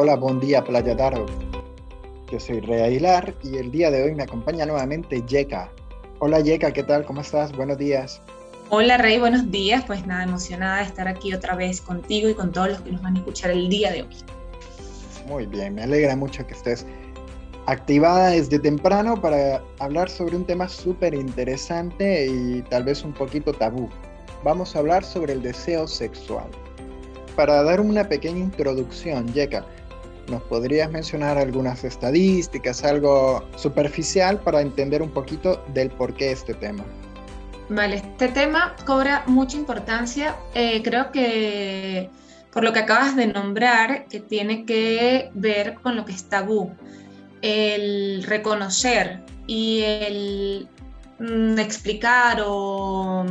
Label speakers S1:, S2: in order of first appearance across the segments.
S1: hola, buen día, Playa Taro. Yo soy Rea Aguilar y el día de hoy me acompaña nuevamente Yeka. Hola Yeka, ¿qué tal? ¿Cómo estás? Buenos días.
S2: Hola Rey, buenos días. Pues nada, emocionada de estar aquí otra vez contigo y con todos los que nos van a escuchar el día de hoy.
S1: Muy bien, me alegra mucho que estés activada desde temprano para hablar sobre un tema súper interesante y tal vez un poquito tabú. Vamos a hablar sobre el deseo sexual. Para dar una pequeña introducción, Yeka, ¿nos podrías mencionar algunas estadísticas, algo superficial para entender un poquito del por qué este tema?
S2: Vale, este tema cobra mucha importancia. Eh, creo que por lo que acabas de nombrar, que tiene que ver con lo que es tabú, el reconocer y el mm, explicar o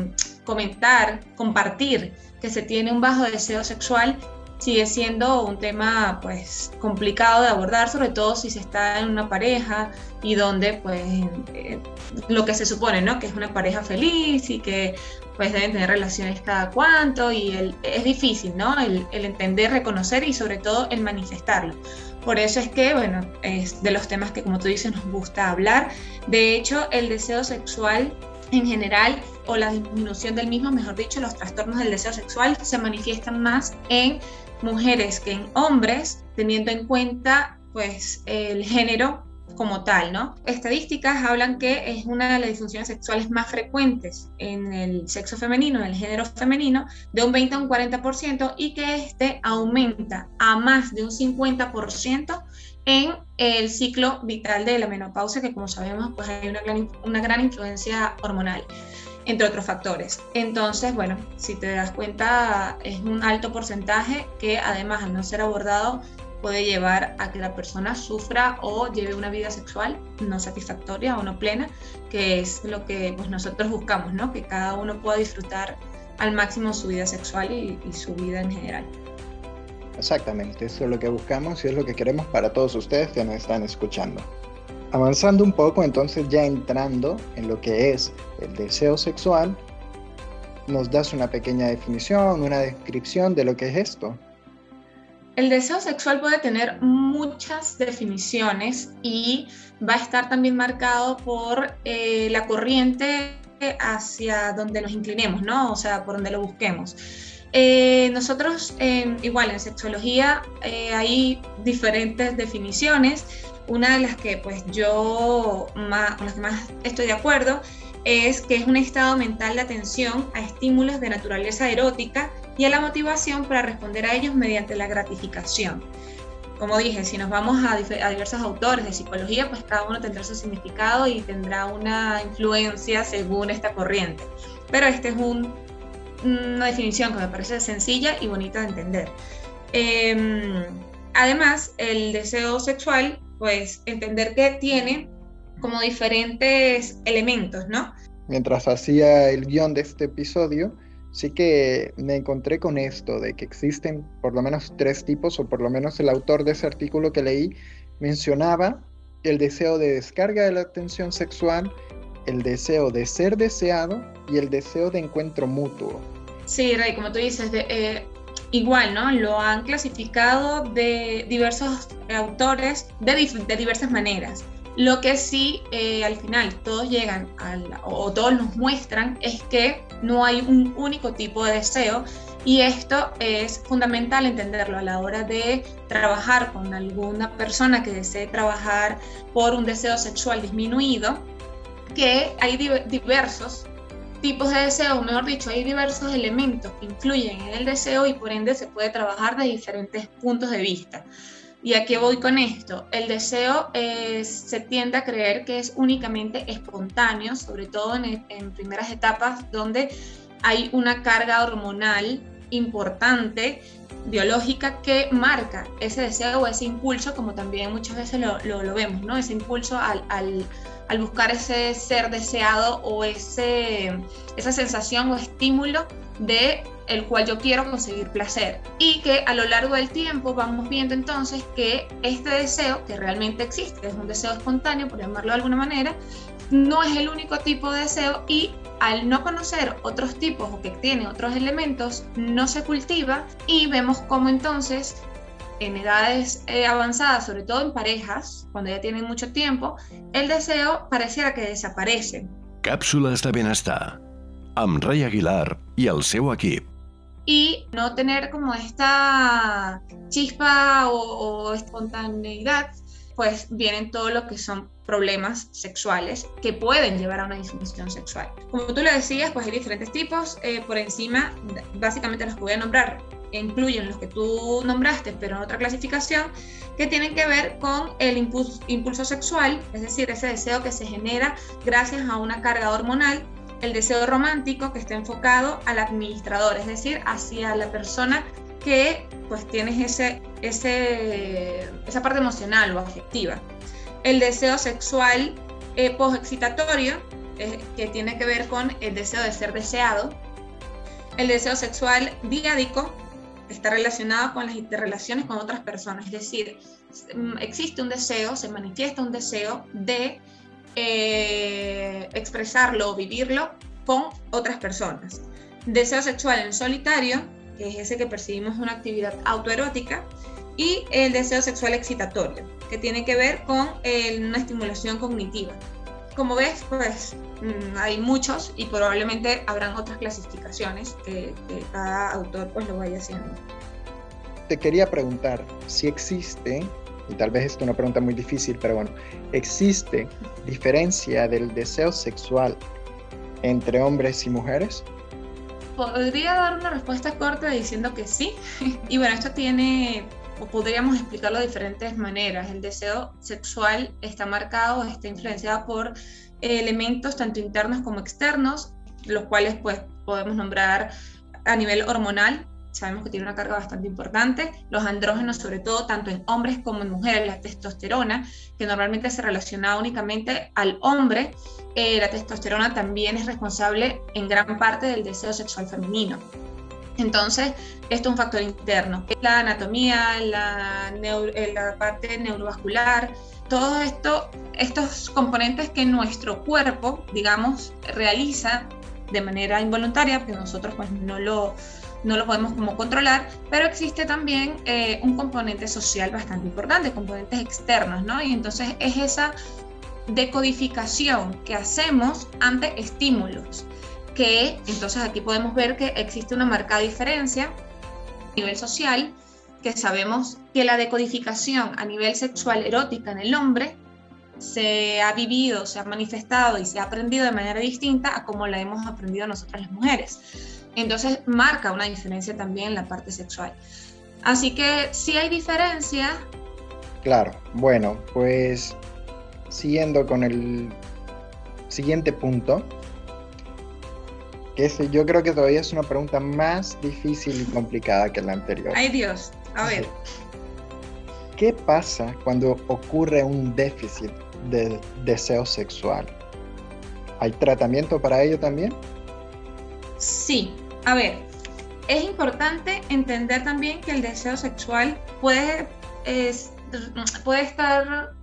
S2: comentar, compartir que se tiene un bajo deseo sexual sigue siendo un tema pues complicado de abordar, sobre todo si se está en una pareja y donde pues eh, lo que se supone, ¿no? Que es una pareja feliz y que pues deben tener relaciones cada cuanto y es difícil, ¿no? El, el, entender, reconocer y sobre todo el manifestarlo. Por eso es que, bueno, es de los temas que como tú dices nos gusta hablar. De hecho, el deseo sexual en general o la disminución del mismo, mejor dicho, los trastornos del deseo sexual se manifiestan más en mujeres que en hombres, teniendo en cuenta pues el género como tal, ¿no? Estadísticas hablan que es una de las disfunciones sexuales más frecuentes en el sexo femenino, en el género femenino, de un 20 a un 40% y que este aumenta a más de un 50% en el ciclo vital de la menopausia, que como sabemos, pues hay una gran, una gran influencia hormonal entre otros factores. Entonces, bueno, si te das cuenta, es un alto porcentaje que además al no ser abordado puede llevar a que la persona sufra o lleve una vida sexual no satisfactoria o no plena, que es lo que pues, nosotros buscamos, ¿no? Que cada uno pueda disfrutar al máximo su vida sexual y, y su vida en general.
S1: Exactamente, eso es lo que buscamos y es lo que queremos para todos ustedes que nos están escuchando. Avanzando un poco, entonces ya entrando en lo que es el deseo sexual, nos das una pequeña definición, una descripción de lo que es esto.
S2: El deseo sexual puede tener muchas definiciones y va a estar también marcado por eh, la corriente hacia donde nos inclinemos, ¿no? O sea, por donde lo busquemos. Eh, nosotros, igual en sexología, eh, hay diferentes definiciones una de las que pues yo más, con las que más estoy de acuerdo es que es un estado mental de atención a estímulos de naturaleza erótica y a la motivación para responder a ellos mediante la gratificación. Como dije, si nos vamos a, diversos autores de psicología, pues cada uno tendrá su significado y tendrá una influencia según esta corriente. Pero esta es un, una definición que me parece sencilla y bonita de entender. Eh, además, el deseo sexual pues entender que tiene como diferentes elementos, ¿no?
S1: Mientras hacía el guion de este episodio, sí que me encontré con esto, de que existen por lo menos tres tipos, o por lo menos el autor de ese artículo que leí mencionaba el deseo de descarga de la atención sexual, el deseo de ser deseado y el deseo de encuentro mutuo.
S2: Sí, Rey, como tú dices, de, eh, igual, ¿no? Lo han clasificado de diversos autores de, diversas maneras. Lo que sí, eh, al final, todos llegan o todos nos muestran es que no hay un único tipo de deseo y esto es fundamental entenderlo a la hora de trabajar con alguna persona que desee trabajar por un deseo sexual disminuido, que hay diversos tipos de deseo, mejor dicho, hay diversos elementos que influyen en el deseo y por ende se puede trabajar de diferentes puntos de vista. ¿Y a qué voy con esto? El deseo se tiende a creer que es únicamente espontáneo, sobre todo en primeras etapas donde hay una carga hormonal importante biológica que marca ese deseo o ese impulso, como también muchas veces lo, lo, vemos, ¿no? Ese impulso al, al, al, buscar ese ser deseado o ese, esa sensación o estímulo de el cual yo quiero conseguir placer. Y que a lo largo del tiempo vamos viendo entonces que este deseo, que realmente existe, es un deseo espontáneo, por llamarlo de alguna manera, no es el único tipo de deseo y al no conocer otros tipos o que tiene otros elementos, no se cultiva y vemos cómo entonces en edades eh, avanzadas, sobre todo en parejas, cuando ya tienen mucho tiempo, el deseo pareciera que desaparece.
S3: Cápsulas de bienestar amb Aguilar y el seu.
S2: Y no tener como esta chispa o, espontaneidad, pues vienen todo lo que son problemas sexuales que pueden llevar a una disfunción sexual. Como tú lo decías, pues hay diferentes tipos. Eh, por encima, básicamente los que voy a nombrar incluyen los que tú nombraste, pero en otra clasificación, que tienen que ver con el impulso sexual, es decir, ese deseo que se genera gracias a una carga hormonal el deseo romántico que está enfocado al administrador, es decir, hacia la persona que pues tienes ese, ese, esa parte emocional o afectiva el deseo sexual eh, excitatorio eh, que tiene que ver con el deseo de ser deseado. El deseo sexual diádico está relacionado con las interrelaciones con otras personas, es decir, mm, existe un deseo, se manifiesta un deseo de eh, expresarlo o vivirlo con otras personas. Deseo sexual en solitario, que es ese que percibimos una actividad autoerótica, y el deseo sexual excitatorio, que tiene que ver con eh, una estimulación cognitiva. Como ves, pues mm, hay muchos y probablemente habrán otras clasificaciones que, cada autor pues lo vaya haciendo.
S1: Te quería preguntar si existe, y tal vez es una pregunta muy difícil, pero bueno, ¿existe diferencia del deseo sexual entre hombres y mujeres?
S2: Podría dar una respuesta corta diciendo que sí. Y bueno, esto tiene o podríamos explicarlo de diferentes maneras. El deseo sexual está marcado, está influenciado por elementos tanto internos como externos, los cuales pues podemos nombrar a nivel hormonal, sabemos que tiene una carga bastante importante, los andrógenos sobre todo, tanto en hombres como en mujeres, la testosterona, que normalmente se relaciona únicamente al hombre, eh, la testosterona también es responsable en gran parte del deseo sexual femenino. Entonces, esto es un factor interno. La anatomía, la, eh, la parte neurovascular, todo esto, estos componentes que nuestro cuerpo, digamos, realiza de manera involuntaria, porque nosotros pues no lo, no lo podemos como controlar, pero existe también eh, un componente social bastante importante, componentes externos, ¿no? Y entonces es esa decodificación que hacemos ante estímulos que entonces aquí podemos ver que existe una marcada diferencia a nivel social, que sabemos que la decodificación a nivel sexual erótica en el hombre se ha vivido, se ha manifestado y se ha aprendido de manera distinta a como la hemos aprendido nosotras las mujeres. Entonces marca una diferencia también en la parte sexual. Así que si hay diferencia.
S1: Claro, bueno, pues siguiendo con el siguiente punto, yo creo que todavía es una pregunta más difícil y complicada que la anterior.
S2: Ay Dios, a ver.
S1: ¿Qué pasa cuando ocurre un déficit de deseo sexual? ¿Hay tratamiento para ello también?
S2: Sí, a ver, es importante entender también que el deseo sexual puede, puede estar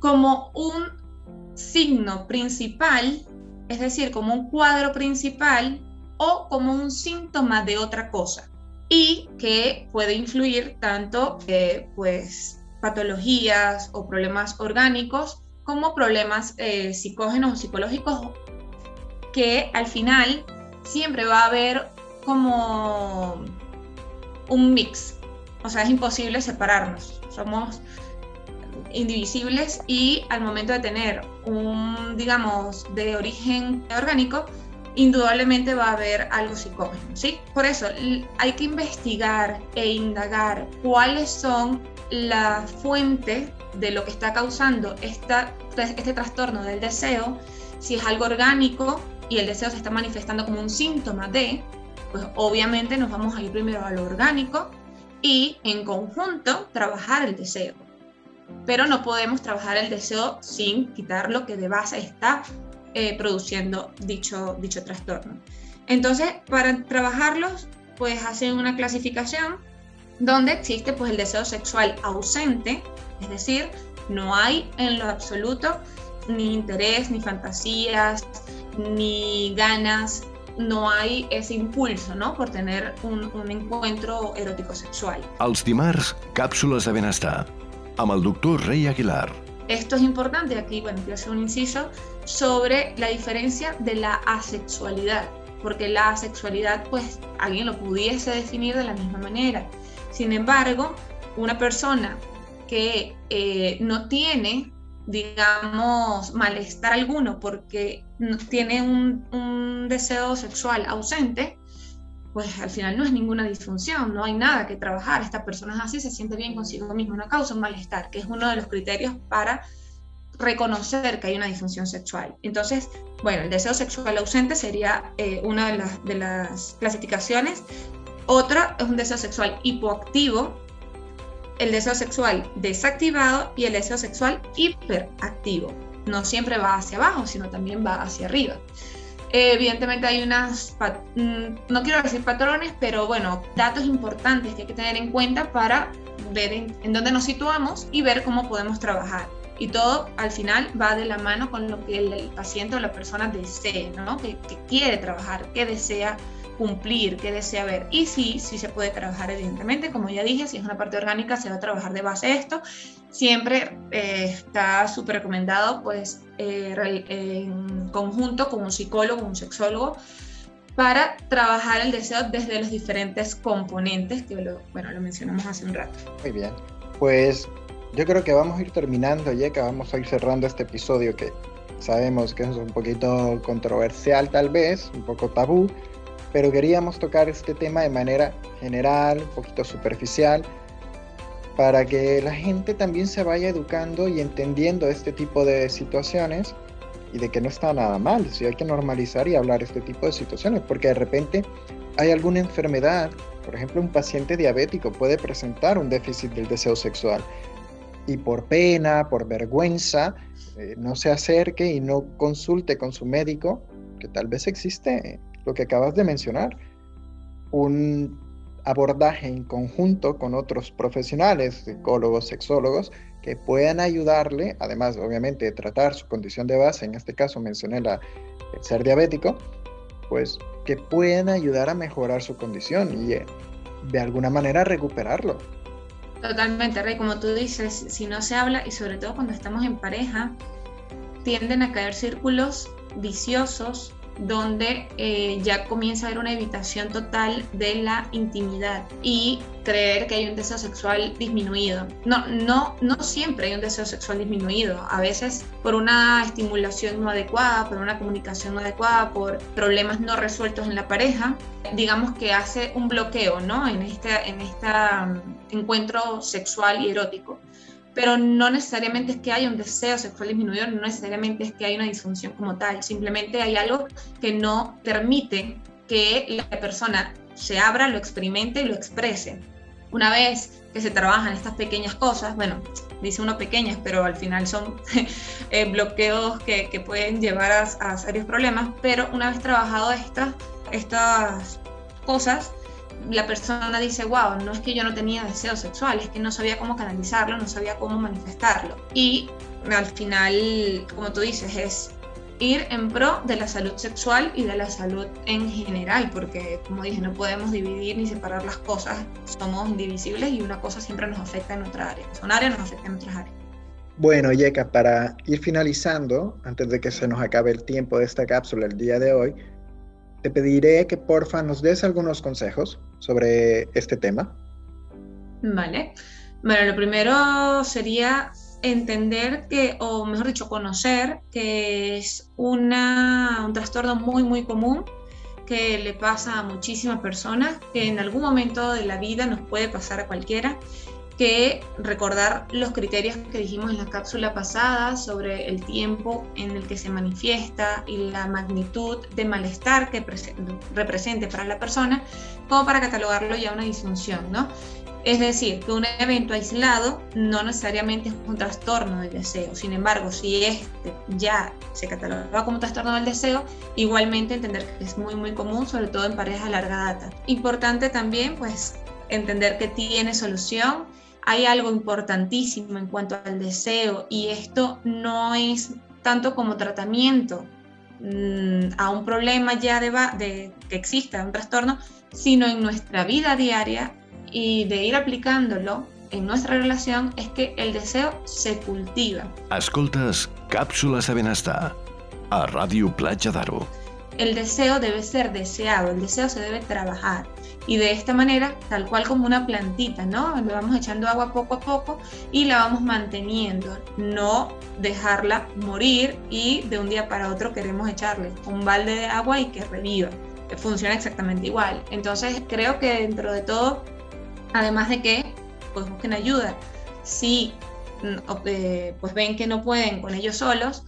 S2: como un signo principal es decir, como un cuadro principal o como un síntoma de otra cosa y que puede influir tanto eh, pues patologías o problemas orgánicos como problemas eh, psicógenos o psicológicos que al final siempre va a haber como un mix, o sea, es imposible separarnos, somos indivisibles y al momento de tener un, digamos, de origen orgánico, indudablemente va a haber algo psicógeno, ¿sí? Por eso hay que investigar e indagar cuáles son la fuente de lo que está causando esta, este trastorno del deseo, si es algo orgánico y el deseo se está manifestando como un síntoma de, pues obviamente nos vamos a ir primero a lo orgánico y en conjunto trabajar el deseo pero no podemos trabajar el deseo sin quitar lo que de base está eh, produciendo dicho, dicho trastorno. Entonces, para trabajarlos, pues hacen una clasificación donde existe pues el deseo sexual ausente, es decir, no hay en lo absoluto ni interés, ni fantasías, ni ganas no hay ese impulso, ¿no? Por tener un, un encuentro erótico sexual.
S3: Els dimarts, càpsules de benestar, amb el doctor Rey Aguilar.
S2: Esto es importante, aquí, bueno, quiero hacer un inciso sobre la diferencia de la asexualidad, porque la asexualidad, pues, alguien lo pudiese definir de la misma manera. Sin embargo, una persona que eh, no tiene, digamos, malestar alguno porque tiene un, deseo sexual ausente, pues al final no es ninguna disfunción, no hay nada que trabajar. Esta persona es así, se siente bien consigo misma, no causa malestar, que es uno de los criterios para reconocer que hay una disfunción sexual. Entonces, bueno, el deseo sexual ausente sería eh, una de las clasificaciones. Otra es un deseo sexual hipoactivo, el deseo sexual desactivado y el deseo sexual hiperactivo. No siempre va hacia abajo, sino también va hacia arriba. Evidentemente hay unas, mm, no quiero decir patrones, pero bueno, datos importantes que hay que tener en cuenta para ver en, dónde nos situamos y ver cómo podemos trabajar. Y todo al final va de la mano con lo que el, paciente o la persona desee, ¿no? Que, que quiere trabajar, que desea cumplir, que desea ver. Y sí, sí se puede trabajar, evidentemente, como ya dije, si es una parte orgánica, se va a trabajar de base esto. Siempre eh, está súper recomendado, pues, eh, en conjunto con un psicólogo, un sexólogo, para trabajar el deseo desde los diferentes componentes que lo, bueno, lo mencionamos hace un rato.
S1: Muy bien, pues yo creo que vamos a ir terminando, ya que vamos a ir cerrando este episodio que sabemos que es un poquito controversial tal vez, un poco tabú, pero queríamos tocar este tema de manera general, un poquito superficial, para que la gente también se vaya educando y entendiendo este tipo de situaciones y de que no está nada mal, si hay que normalizar y hablar este tipo de situaciones, porque de repente hay alguna enfermedad, por ejemplo un paciente diabético puede presentar un déficit del deseo sexual y por pena, por vergüenza, eh, no se acerque y no consulte con su médico, que tal vez existe lo que acabas de mencionar, un abordaje en conjunto con otros profesionales, psicólogos, sexólogos, que puedan ayudarle, además obviamente de tratar su condición de base, en este caso mencioné la, el ser diabético, pues que puedan ayudar a mejorar su condición y eh, de alguna manera recuperarlo.
S2: Totalmente, Rey, como tú dices, si no se habla y sobre todo cuando estamos en pareja, tienden a caer círculos viciosos donde eh, ya comienza a haber una evitación total de la intimidad y creer que hay un deseo sexual disminuido. No, no, no siempre hay un deseo sexual disminuido. A veces por una estimulación no adecuada, por una comunicación no adecuada, por problemas no resueltos en la pareja, digamos que hace un bloqueo ¿no? en este en esta, mm, encuentro sexual y erótico pero no necesariamente es que haya un deseo sexual disminuido, no necesariamente es que haya una disfunción como tal, simplemente hay algo que no permite que la persona se abra, lo experimente y lo exprese. Una vez que se trabajan estas pequeñas cosas, bueno, dice uno pequeñas, pero al final son eh, bloqueos que, pueden llevar a, a, serios problemas, pero una vez trabajado estas, estas cosas, la persona dice, wow, no es que yo no tenía deseos sexuales, es que no sabía cómo canalizarlo, no sabía cómo manifestarlo. Y al final, como tú dices, es ir en pro de la salud sexual y de la salud en general, porque como dije, no podemos dividir ni separar las cosas, somos indivisibles y una cosa siempre nos afecta en otra área, son áreas nos afectan en otras áreas.
S1: Bueno, Yeka, para ir finalizando, antes de que se nos acabe el tiempo de esta cápsula el día de hoy, te pediré que porfa nos des algunos consejos sobre este tema.
S2: Vale. Bueno, lo primero sería entender que, o mejor dicho, conocer que es una, un trastorno muy, muy común que le pasa a muchísimas personas, que en algún momento de la vida nos puede pasar a cualquiera que recordar los criterios que dijimos en la cápsula pasada sobre el tiempo en el que se manifiesta y la magnitud de malestar que represente para la persona, como para catalogarlo ya una disfunción, ¿no? Es decir, que un evento aislado no necesariamente es un trastorno del deseo. Sin embargo, si este ya se cataloga como trastorno del deseo, igualmente entender que es muy muy común, sobre todo en parejas a larga data. Importante también, pues, entender que tiene solución hay algo importantísimo en cuanto al deseo y esto no es tanto como tratamiento mm, a un problema ya de, de que exista un trastorno, sino en nuestra vida diaria y de ir aplicándolo en nuestra relación es que el deseo se cultiva.
S3: Escoltes Cápsulas de Benestar a Radio Platja d'Aro.
S2: El deseo debe ser deseado, el deseo se debe trabajar. Y de esta manera, tal cual como una plantita, ¿no? Le vamos echando agua poco a poco y la vamos manteniendo. No dejarla morir y de un día para otro queremos echarle un balde de agua y que reviva. Funciona exactamente igual. Entonces creo que dentro de todo, además de que pues busquen ayuda, si mm, eh, pues ven que no pueden con ellos solos,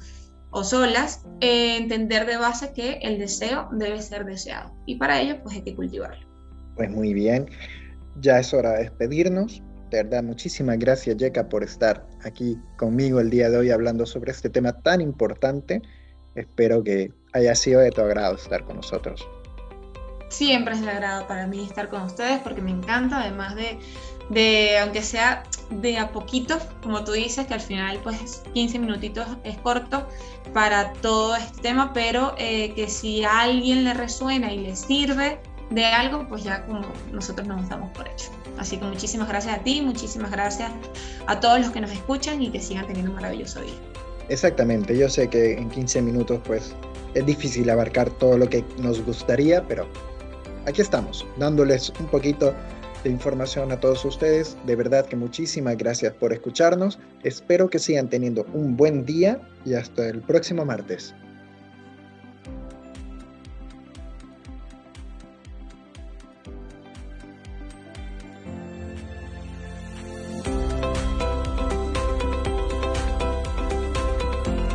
S2: o solas, eh, entender de base que el deseo debe ser deseado y para ello pues hay que cultivarlo.
S1: Pues muy bien, ya es hora de despedirnos. De verdad, muchísimas gracias Yeka por estar aquí conmigo el día de hoy hablando sobre este tema tan importante. Espero que haya sido de tu agrado estar con nosotros.
S2: Siempre es de agrado para mí estar con ustedes porque me encanta, además de de, aunque sea de a poquito, como tú dices, que al final pues 15 minutitos es corto para todo este tema, pero eh, que si a alguien le resuena y le sirve de algo, pues ya como nosotros nos damos por hecho. Así que muchísimas gracias a ti, muchísimas gracias a todos los que nos escuchan y que sigan teniendo un maravilloso día.
S1: Exactamente, yo sé que en 15 minutos pues es difícil abarcar todo lo que nos gustaría, pero aquí estamos, dándoles un poquito de información a todos ustedes. De verdad que muchísimas gracias por escucharnos. Espero que sigan teniendo un buen día y hasta el próximo martes.